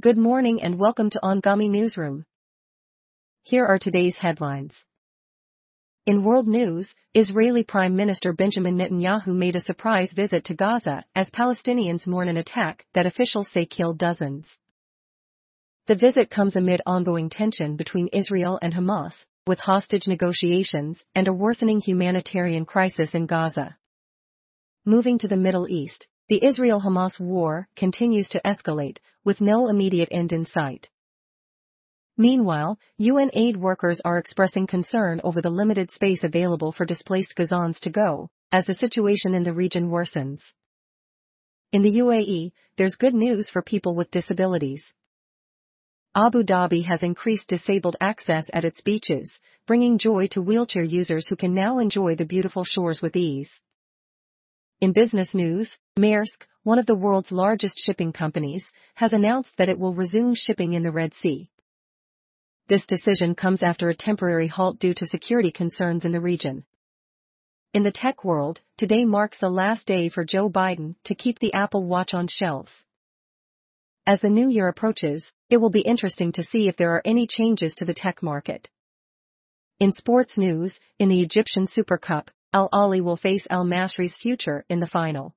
Good morning and welcome to Anghami Newsroom. Here are today's headlines. In world news, Israeli Prime Minister Benjamin Netanyahu made a surprise visit to Gaza as Palestinians mourn an attack that officials say killed dozens. The visit comes amid ongoing tension between Israel and Hamas, with hostage negotiations and a worsening humanitarian crisis in Gaza. Moving to the Middle East, the Israel-Hamas war continues to escalate, with no immediate end in sight. Meanwhile, UN aid workers are expressing concern over the limited space available for displaced Gazans to go, as the situation in the region worsens. In the UAE, there's good news for people with disabilities. Abu Dhabi has increased disabled access at its beaches, bringing joy to wheelchair users who can now enjoy the beautiful shores with ease. In business news, Maersk, one of the world's largest shipping companies, has announced that it will resume shipping in the Red Sea. This decision comes after a temporary halt due to security concerns in the region. In the tech world, today marks the last day for Joe Biden to keep the Apple Watch on shelves. As the new year approaches, it will be interesting to see if there are any changes to the tech market. In sports news, in the Egyptian Super Cup, Al Ahly will face Al Masry's future in the final.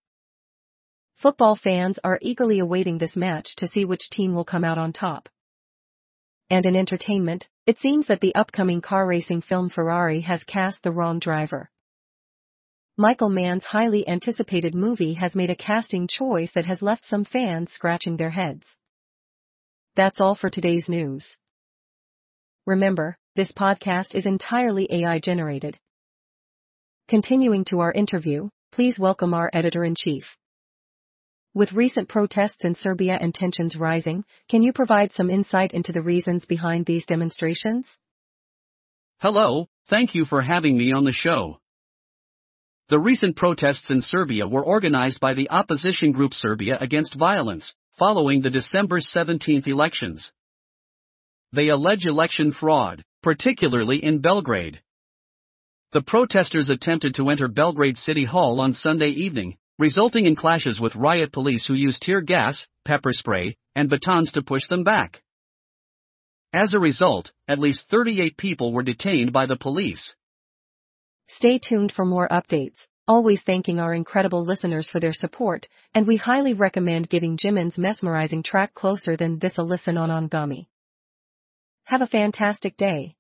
Football fans are eagerly awaiting this match to see which team will come out on top. And in entertainment, it seems that the upcoming car racing film Ferrari has cast the wrong driver. Michael Mann's highly anticipated movie has made a casting choice that has left some fans scratching their heads. That's all for today's news. Remember, this podcast is entirely AI generated. Continuing to our interview, please welcome our editor-in-chief. With recent protests in Serbia and tensions rising, can you provide some insight into the reasons behind these demonstrations? Hello, thank you for having me on the show. The recent protests in Serbia were organized by the opposition group Serbia Against Violence, following the December 17 elections. They allege election fraud, particularly in Belgrade. The protesters attempted to enter Belgrade City Hall on Sunday evening, resulting in clashes with riot police who used tear gas, pepper spray, and batons to push them back. As a result, at least 38 people were detained by the police. Stay tuned for more updates, always thanking our incredible listeners for their support, and we highly recommend giving Jimin's mesmerizing track closer than this a listen on Anghami. Have a fantastic day.